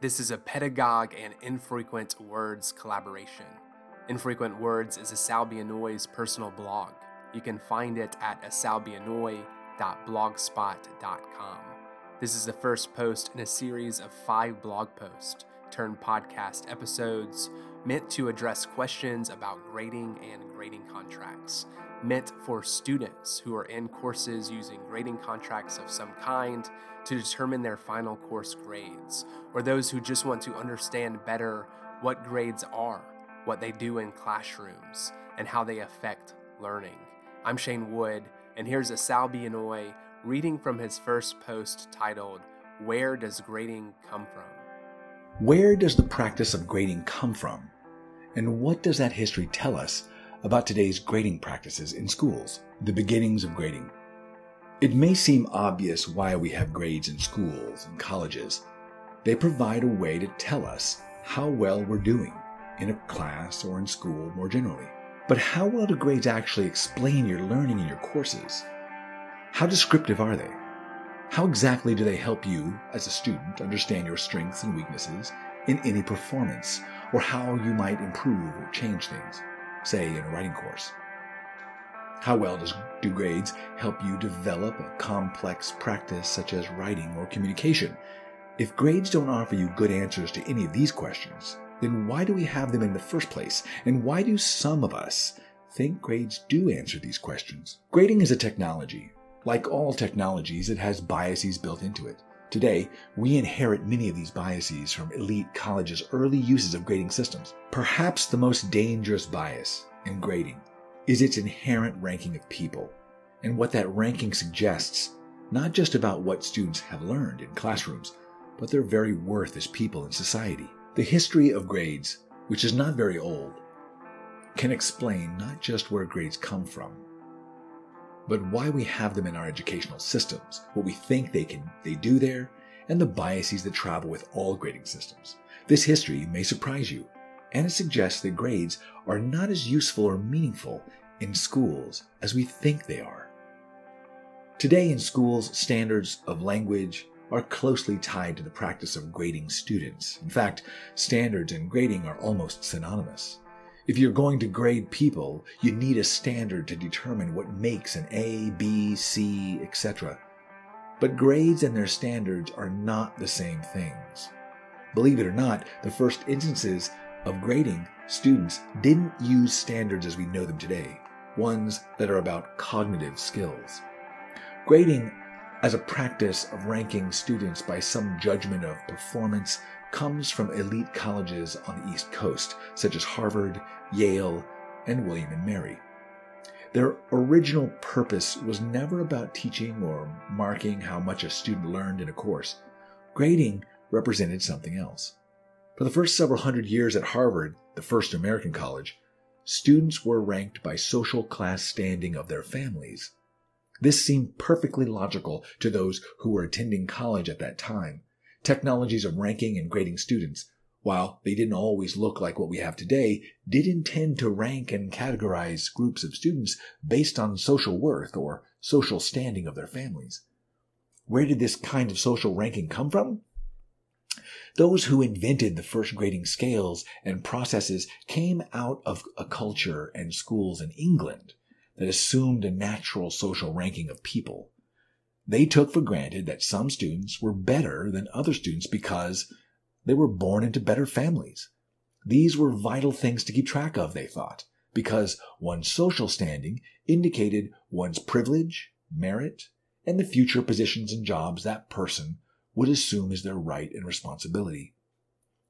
This is a pedagogue and infrequent words collaboration. Infrequent Words is Asao B. Inoue's personal blog. You can find it at asaobinoue.blogspot.com. This is the first post in a series of five blog posts turned podcast episodes meant to address questions about grading and grading contracts, meant for students who are in courses using grading contracts of some kind to determine their final course grades, or those who just want to understand better what grades are what they do in classrooms, and how they affect learning. I'm Shane Wood, and here's Asao B. Inoue reading from his first post titled, Where Does Grading Come From? Where does the practice of grading come from? And what does that history tell us about today's grading practices in schools, the beginnings of grading? It may seem obvious why we have grades in schools and colleges. They provide a way to tell us how well we're doing in a class or in school more generally. But how well do grades actually explain your learning in your courses? How descriptive are they? How exactly do they help you as a student understand your strengths and weaknesses in any performance or how you might improve or change things, say in a writing course? How well does, do grades help you develop a complex practice such as writing or communication? If grades don't offer you good answers to any of these questions, then why do we have them in the first place? And why do some of us think grades do answer these questions? Grading is a technology. Like all technologies, it has biases built into it. Today, we inherit many of these biases from elite colleges' early uses of grading systems. Perhaps the most dangerous bias in grading is its inherent ranking of people and what that ranking suggests, not just about what students have learned in classrooms, but their very worth as people in society. The history of grades, which is not very old, can explain not just where grades come from, but why we have them in our educational systems, what we think they can they do there, and the biases that travel with all grading systems. This history may surprise you, and it suggests that grades are not as useful or meaningful in schools as we think they are. Today in schools, standards of language, are closely tied to the practice of grading students. In fact, standards and grading are almost synonymous. If you're going to grade people, you need a standard to determine what makes an A, B, C, etc. But grades and their standards are not the same things. Believe it or not, the first instances of grading students didn't use standards as we know them today, ones that are about cognitive skills. Grading as a practice of ranking students by some judgment of performance comes from elite colleges on the East Coast, such as Harvard, Yale, and William and Mary. Their original purpose was never about teaching or marking how much a student learned in a course. Grading represented something else. For the first several hundred years at Harvard, the first American college, students were ranked by social class standing of their families. This seemed perfectly logical to those who were attending college at that time. Technologies of ranking and grading students, while they didn't always look like what we have today, did intend to rank and categorize groups of students based on social worth or social standing of their families. Where did this kind of social ranking come from? Those who invented the first grading scales and processes came out of a culture and schools in England that assumed a natural social ranking of people. They took for granted that some students were better than other students because they were born into better families. These were vital things to keep track of, they thought, because one's social standing indicated one's privilege, merit, and the future positions and jobs that person would assume as their right and responsibility.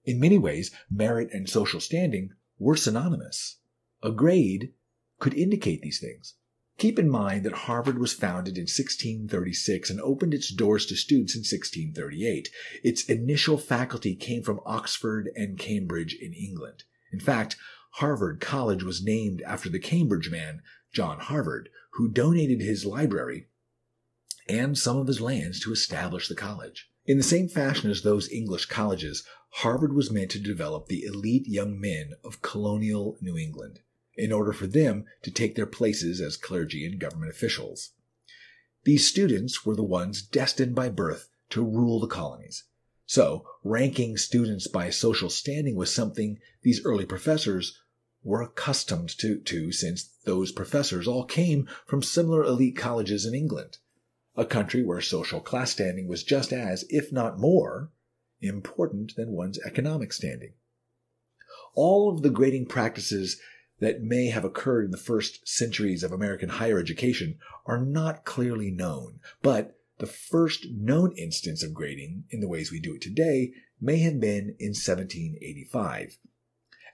In many ways, merit and social standing were synonymous. A grade could indicate these things. Keep in mind that Harvard was founded in 1636 and opened its doors to students in 1638. Its initial faculty came from Oxford and Cambridge in England. In fact, Harvard College was named after the Cambridge man, John Harvard, who donated his library and some of his lands to establish the college. In the same fashion as those English colleges, Harvard was meant to develop the elite young men of colonial New England in order for them to take their places as clergy and government officials. These students were the ones destined by birth to rule the colonies. So, ranking students by social standing was something these early professors were accustomed to, to since those professors all came from similar elite colleges in England, a country where social class standing was just as, if not more, important than one's economic standing. All of the grading practices that may have occurred in the first centuries of American higher education are not clearly known, but the first known instance of grading in the ways we do it today may have been in 1785.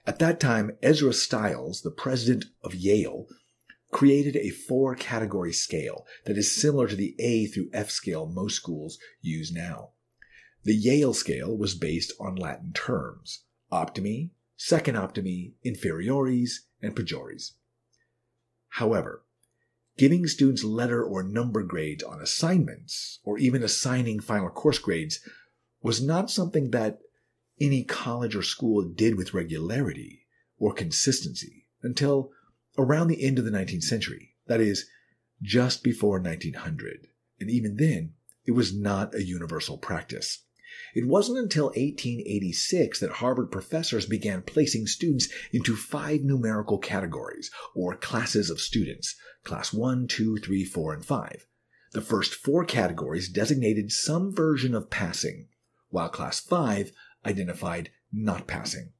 At that time, Ezra Stiles, the president of Yale, created a four category scale that is similar to the A through F scale most schools use now. The Yale scale was based on Latin terms optimi, second optimi, inferiores, and pejores. However, giving students letter or number grades on assignments, or even assigning final course grades, was not something that any college or school did with regularity or consistency until around the end of the 19th century, that is, just before 1900. And even then, it was not a universal practice. It wasn't until 1886 that Harvard professors began placing students into five numerical categories, or classes of students class 1, 2, 3, 4, and 5. The first four categories designated some version of passing, while class 5 identified not passing.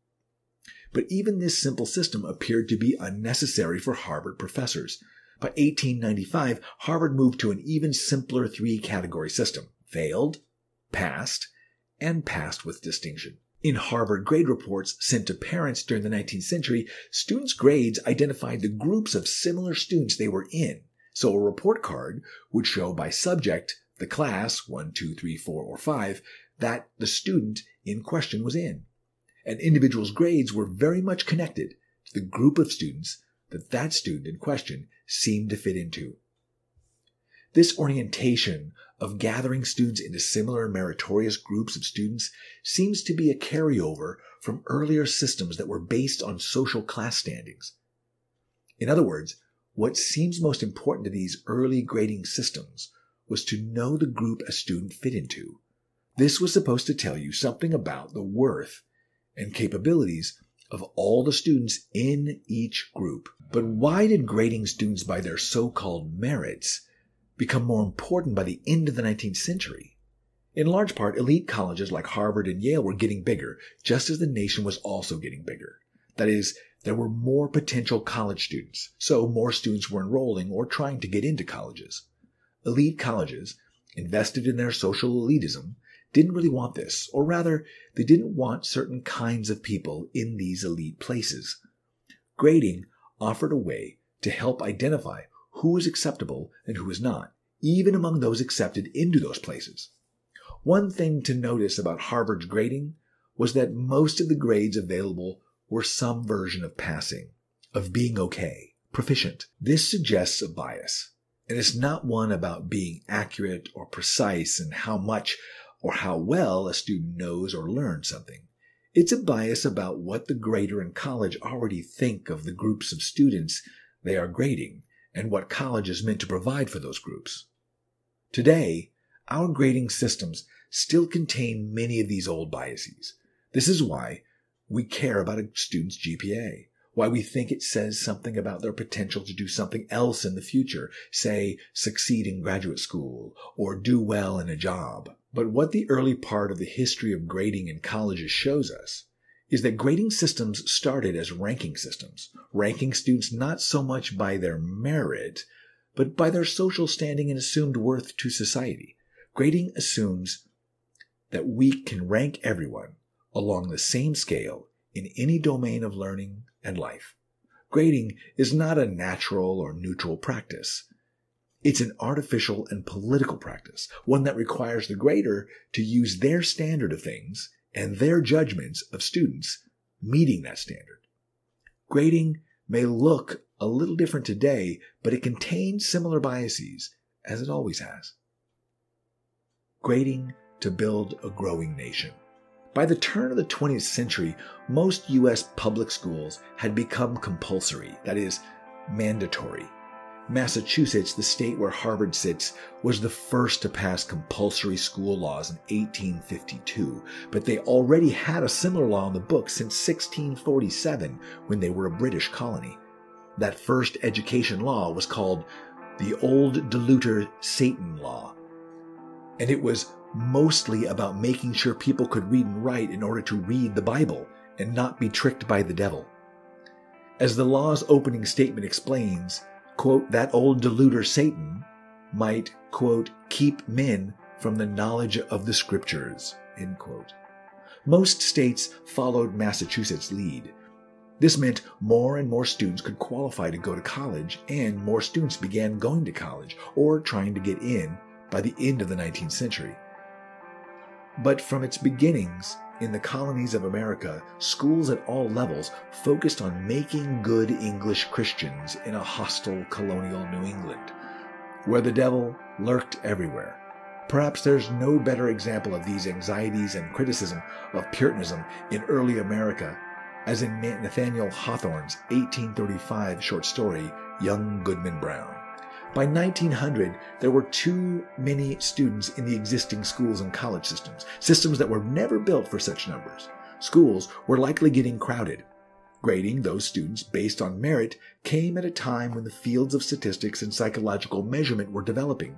But even this simple system appeared to be unnecessary for Harvard professors. By 1895, Harvard moved to an even simpler three category system failed, passed, and passed with distinction. In Harvard grade reports sent to parents during the 19th century, students' grades identified the groups of similar students they were in. So a report card would show by subject the class 1, 2, 3, 4, or 5 that the student in question was in. An individual's grades were very much connected to the group of students that that student in question seemed to fit into. This orientation of gathering students into similar meritorious groups of students seems to be a carryover from earlier systems that were based on social class standings. In other words, what seems most important to these early grading systems was to know the group a student fit into. This was supposed to tell you something about the worth and capabilities of all the students in each group. But why did grading students by their so called merits become more important by the end of the 19th century. In large part, elite colleges like Harvard and Yale were getting bigger, just as the nation was also getting bigger. That is, there were more potential college students, so more students were enrolling or trying to get into colleges. Elite colleges, invested in their social elitism, didn't really want this, or rather, they didn't want certain kinds of people in these elite places. Grading offered a way to help identify who is acceptable and who is not, even among those accepted into those places. One thing to notice about Harvard's grading was that most of the grades available were some version of passing, of being okay, proficient. This suggests a bias, and it's not one about being accurate or precise in how much or how well a student knows or learns something. It's a bias about what the grader in college already think of the groups of students they are grading and what college is meant to provide for those groups. Today, our grading systems still contain many of these old biases. This is why we care about a student's GPA, why we think it says something about their potential to do something else in the future, say, succeed in graduate school or do well in a job. But what the early part of the history of grading in colleges shows us is that grading systems started as ranking systems, ranking students not so much by their merit, but by their social standing and assumed worth to society. Grading assumes that we can rank everyone along the same scale in any domain of learning and life. Grading is not a natural or neutral practice. It's an artificial and political practice, one that requires the grader to use their standard of things and their judgments of students meeting that standard. Grading may look a little different today, but it contains similar biases as it always has. Grading to build a growing nation. By the turn of the 20th century, most U.S. public schools had become compulsory, that is, mandatory. Massachusetts, the state where Harvard sits, was the first to pass compulsory school laws in 1852, but they already had a similar law in the books since 1647 when they were a British colony. That first education law was called the Old Deluder Satan Law, and it was mostly about making sure people could read and write in order to read the Bible and not be tricked by the devil. As the law's opening statement explains, quote, that old deluder Satan might, quote, keep men from the knowledge of the scriptures, end quote. Most states followed Massachusetts' lead. This meant more and more students could qualify to go to college, and more students began going to college or trying to get in by the end of the 19th century. But from its beginnings, in the colonies of America, schools at all levels focused on making good English Christians in a hostile colonial New England, where the devil lurked everywhere. Perhaps there's no better example of these anxieties and criticism of Puritanism in early America as in Nathaniel Hawthorne's 1835 short story, Young Goodman Brown. By 1900, there were too many students in the existing schools and college systems, systems that were never built for such numbers. Schools were likely getting crowded. Grading those students based on merit came at a time when the fields of statistics and psychological measurement were developing.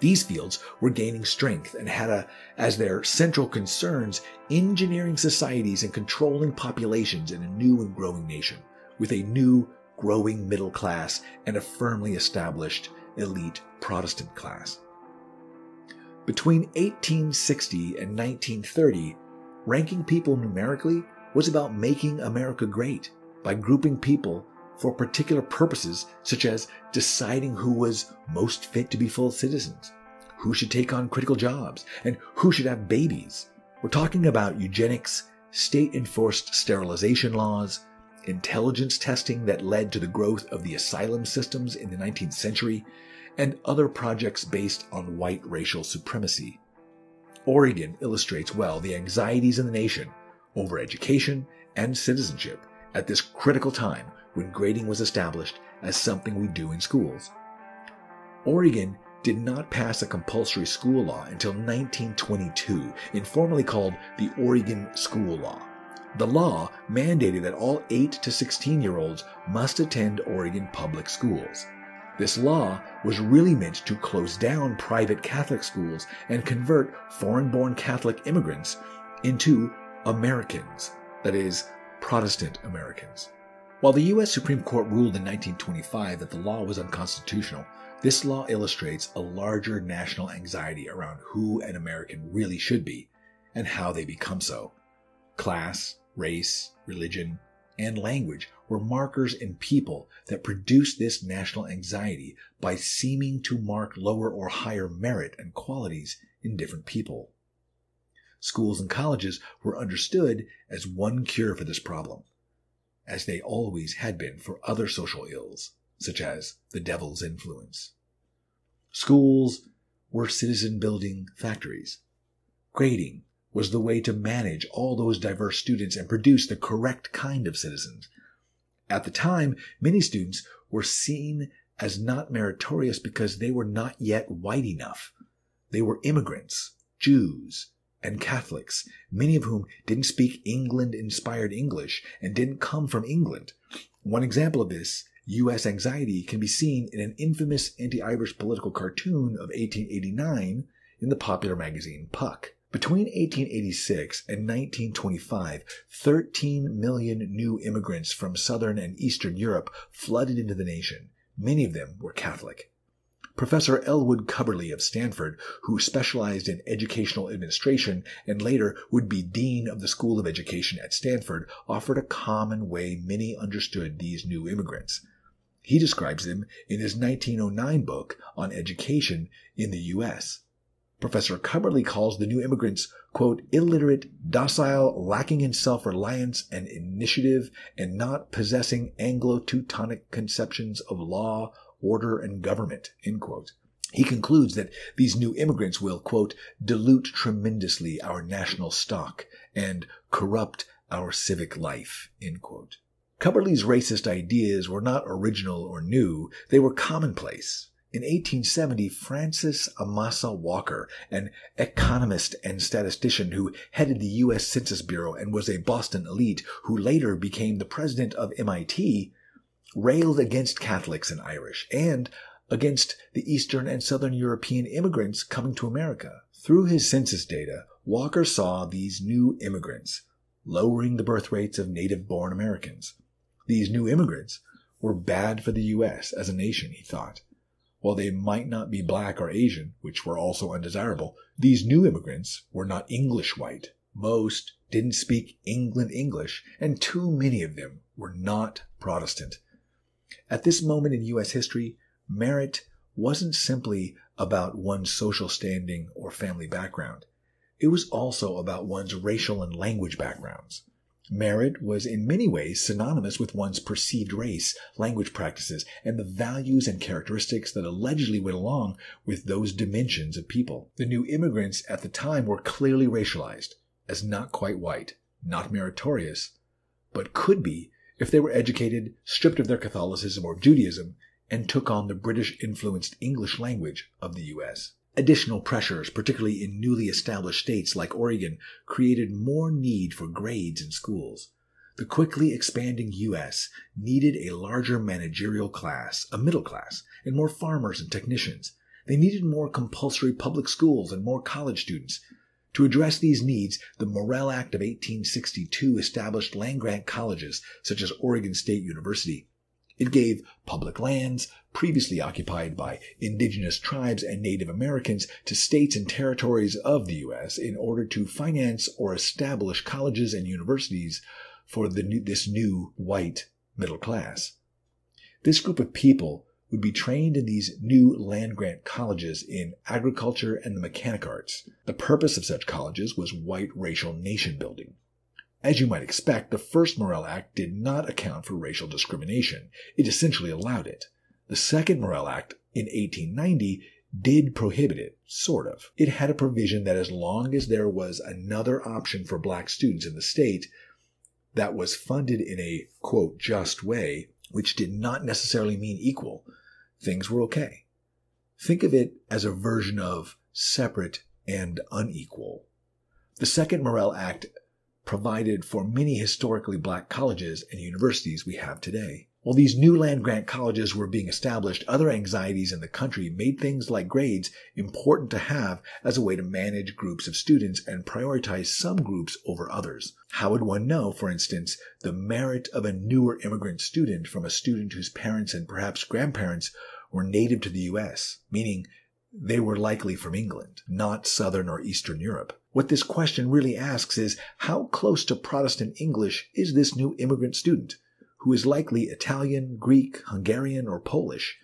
These fields were gaining strength and had a, as their central concerns engineering societies and controlling populations in a new and growing nation, with a new growing middle class, and a firmly established elite Protestant class. Between 1860 and 1930, ranking people numerically was about making America great by grouping people for particular purposes, such as deciding who was most fit to be full citizens, who should take on critical jobs, and who should have babies. We're talking about eugenics, state enforced sterilization laws, intelligence testing that led to the growth of the asylum systems in the 19th century, and other projects based on white racial supremacy. Oregon illustrates well the anxieties in the nation over education and citizenship at this critical time when grading was established as something we do in schools. Oregon did not pass a compulsory school law until 1922, informally called the Oregon School Law. The law mandated that all 8 to 16 year olds must attend Oregon public schools. This law was really meant to close down private Catholic schools and convert foreign born Catholic immigrants into Americans, that is, Protestant Americans. While the U.S. Supreme Court ruled in 1925 that the law was unconstitutional, this law illustrates a larger national anxiety around who an American really should be and how they become so. Class, race, religion, and language were markers in people that produced this national anxiety by seeming to mark lower or higher merit and qualities in different people. Schools and colleges were understood as one cure for this problem, as they always had been for other social ills, such as the devil's influence. Schools were citizen building factories. Grading was the way to manage all those diverse students and produce the correct kind of citizens. At the time, many students were seen as not meritorious because they were not yet white enough. They were immigrants, Jews, and Catholics, many of whom didn't speak England inspired English and didn't come from England. One example of this, U.S. anxiety, can be seen in an infamous anti Irish political cartoon of 1889 in the popular magazine Puck. Between 1886 and 1925, 13 million new immigrants from Southern and Eastern Europe flooded into the nation. Many of them were Catholic. Professor Elwood Cubberley of Stanford, who specialized in educational administration and later would be dean of the School of Education at Stanford, offered a common way many understood these new immigrants. He describes them in his 1909 book on education in the U.S. Professor Cubberley calls the new immigrants, quote, illiterate, docile, lacking in self reliance and initiative, and not possessing Anglo Teutonic conceptions of law, order, and government, end quote. He concludes that these new immigrants will, quote, dilute tremendously our national stock and corrupt our civic life, end quote. Cubberley's racist ideas were not original or new, they were commonplace. In 1870, Francis Amasa Walker, an economist and statistician who headed the U.S. Census Bureau and was a Boston elite who later became the president of MIT, railed against Catholics and Irish and against the Eastern and Southern European immigrants coming to America. Through his census data, Walker saw these new immigrants lowering the birth rates of native born Americans. These new immigrants were bad for the U.S. as a nation, he thought. While they might not be black or Asian, which were also undesirable, these new immigrants were not English white. Most didn't speak England English, and too many of them were not Protestant. At this moment in U.S. history, merit wasn't simply about one's social standing or family background. It was also about one's racial and language backgrounds. Merit was in many ways synonymous with one's perceived race, language practices, and the values and characteristics that allegedly went along with those dimensions of people. The new immigrants at the time were clearly racialized as not quite white, not meritorious, but could be if they were educated, stripped of their Catholicism or Judaism, and took on the British influenced English language of the U.S. Additional pressures, particularly in newly established states like Oregon, created more need for grades in schools. The quickly expanding U.S. needed a larger managerial class, a middle class, and more farmers and technicians. They needed more compulsory public schools and more college students. To address these needs, the Morrill Act of 1862 established land grant colleges, such as Oregon State University. It gave public lands, previously occupied by indigenous tribes and Native Americans, to states and territories of the U.S. in order to finance or establish colleges and universities for new, this new white middle class. This group of people would be trained in these new land grant colleges in agriculture and the mechanic arts. The purpose of such colleges was white racial nation building. As you might expect, the first Morrill Act did not account for racial discrimination. It essentially allowed it. The second Morrill Act in 1890 did prohibit it, sort of. It had a provision that as long as there was another option for black students in the state that was funded in a, quote, just way, which did not necessarily mean equal, things were okay. Think of it as a version of separate and unequal. The second Morrill Act provided for many historically black colleges and universities we have today. While these new land grant colleges were being established, other anxieties in the country made things like grades important to have as a way to manage groups of students and prioritize some groups over others. How would one know, for instance, the merit of a newer immigrant student from a student whose parents and perhaps grandparents were native to the U.S., meaning they were likely from England, not Southern or Eastern Europe? What this question really asks is how close to Protestant English is this new immigrant student, who is likely Italian, Greek, Hungarian, or Polish,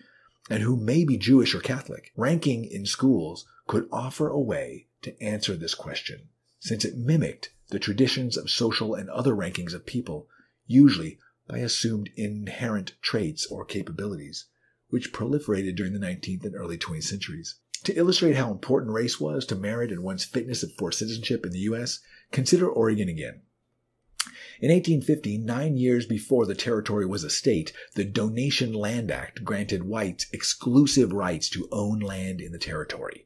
and who may be Jewish or Catholic? Ranking in schools could offer a way to answer this question, since it mimicked the traditions of social and other rankings of people, usually by assumed inherent traits or capabilities, which proliferated during the 19th and early 20th centuries. To illustrate how important race was to merit and one's fitness for citizenship in the U.S., consider Oregon again. In 1850, nine years before the territory was a state, the Donation Land Act granted whites exclusive rights to own land in the territory.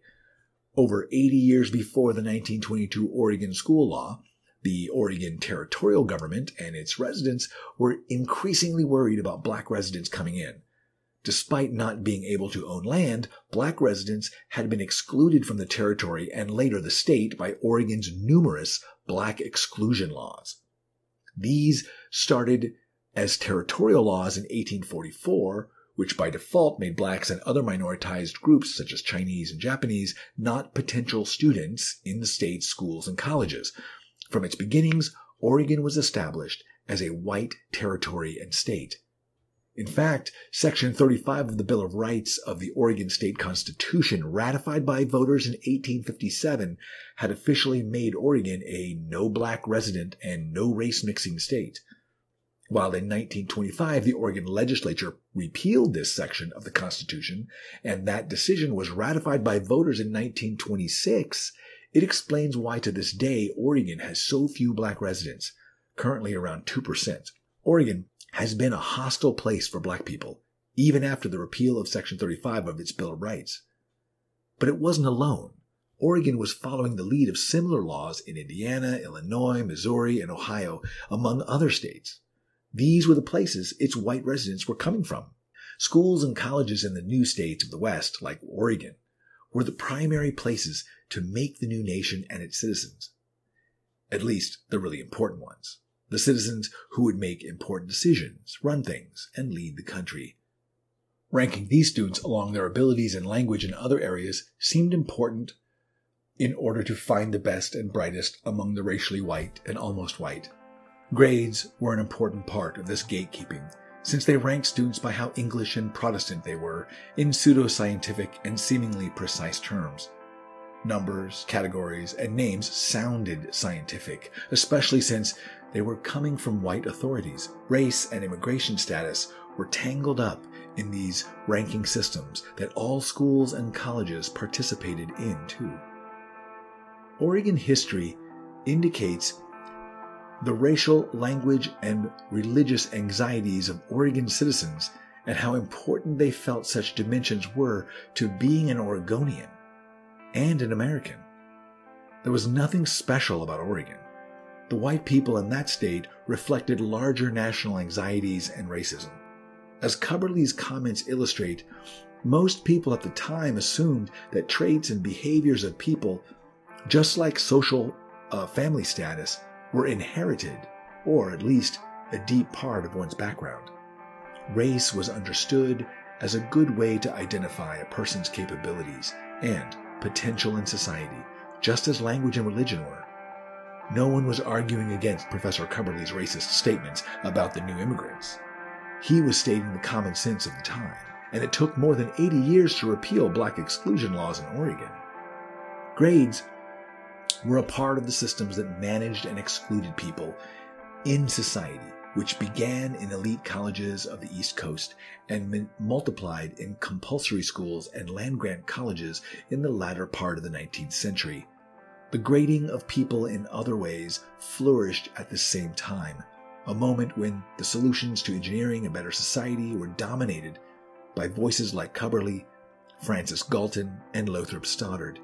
Over 80 years before the 1922 Oregon school law, the Oregon territorial government and its residents were increasingly worried about black residents coming in. Despite not being able to own land, black residents had been excluded from the territory and later the state by Oregon's numerous black exclusion laws. These started as territorial laws in 1844, which by default made blacks and other minoritized groups such as Chinese and Japanese not potential students in the state's schools and colleges. From its beginnings, Oregon was established as a white territory and state. In fact, Section 35 of the Bill of Rights of the Oregon State Constitution, ratified by voters in 1857, had officially made Oregon a no black resident and no race mixing state. While in 1925 the Oregon legislature repealed this section of the Constitution, and that decision was ratified by voters in 1926, it explains why to this day Oregon has so few black residents, currently around 2%. Oregon has been a hostile place for black people, even after the repeal of Section 35 of its Bill of Rights. But it wasn't alone. Oregon was following the lead of similar laws in Indiana, Illinois, Missouri, and Ohio, among other states. These were the places its white residents were coming from. Schools and colleges in the new states of the West, like Oregon, were the primary places to make the new nation and its citizens. At least the really important ones. The citizens who would make important decisions, run things, and lead the country. Ranking these students along their abilities in language and other areas seemed important in order to find the best and brightest among the racially white and almost white. Grades were an important part of this gatekeeping, since they ranked students by how English and Protestant they were in pseudoscientific and seemingly precise terms. Numbers, categories, and names sounded scientific, especially since they were coming from white authorities. Race and immigration status were tangled up in these ranking systems that all schools and colleges participated in, too. Oregon history indicates the racial, language, and religious anxieties of Oregon citizens and how important they felt such dimensions were to being an Oregonian and an American. There was nothing special about Oregon. The white people in that state reflected larger national anxieties and racism. As Cubberley's comments illustrate, most people at the time assumed that traits and behaviors of people, just like social uh, family status, were inherited, or at least a deep part of one's background. Race was understood as a good way to identify a person's capabilities and potential in society, just as language and religion were. No one was arguing against Professor Cubberley's racist statements about the new immigrants. He was stating the common sense of the time, and it took more than 80 years to repeal black exclusion laws in Oregon. Grades were a part of the systems that managed and excluded people in society, which began in elite colleges of the East Coast and multiplied in compulsory schools and land grant colleges in the latter part of the 19th century. The grading of people in other ways flourished at the same time, a moment when the solutions to engineering a better society were dominated by voices like Cubberley, Francis Galton, and Lothrop Stoddard.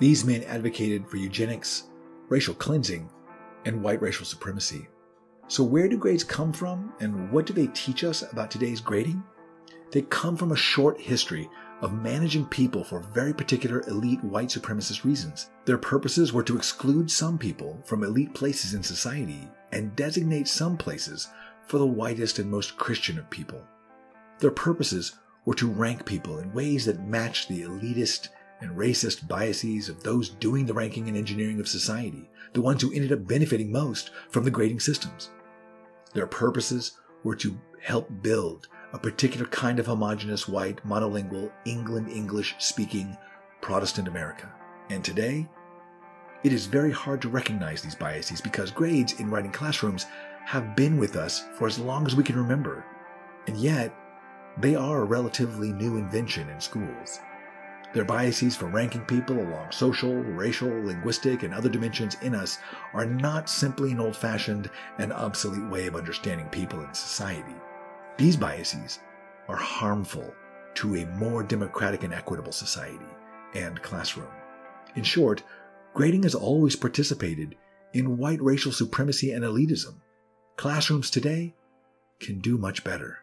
These men advocated for eugenics, racial cleansing, and white racial supremacy. So, where do grades come from, and what do they teach us about today's grading? They come from a short history of managing people for very particular elite white supremacist reasons. Their purposes were to exclude some people from elite places in society and designate some places for the whitest and most Christian of people. Their purposes were to rank people in ways that matched the elitist and racist biases of those doing the ranking and engineering of society, the ones who ended up benefiting most from the grading systems. Their purposes were to help build a particular kind of homogenous white, monolingual, England English speaking Protestant America. And today, it is very hard to recognize these biases because grades in writing classrooms have been with us for as long as we can remember. And yet, they are a relatively new invention in schools. Their biases for ranking people along social, racial, linguistic, and other dimensions in us are not simply an old fashioned and obsolete way of understanding people in society. These biases are harmful to a more democratic and equitable society and classroom. In short, grading has always participated in white racial supremacy and elitism. Classrooms today can do much better.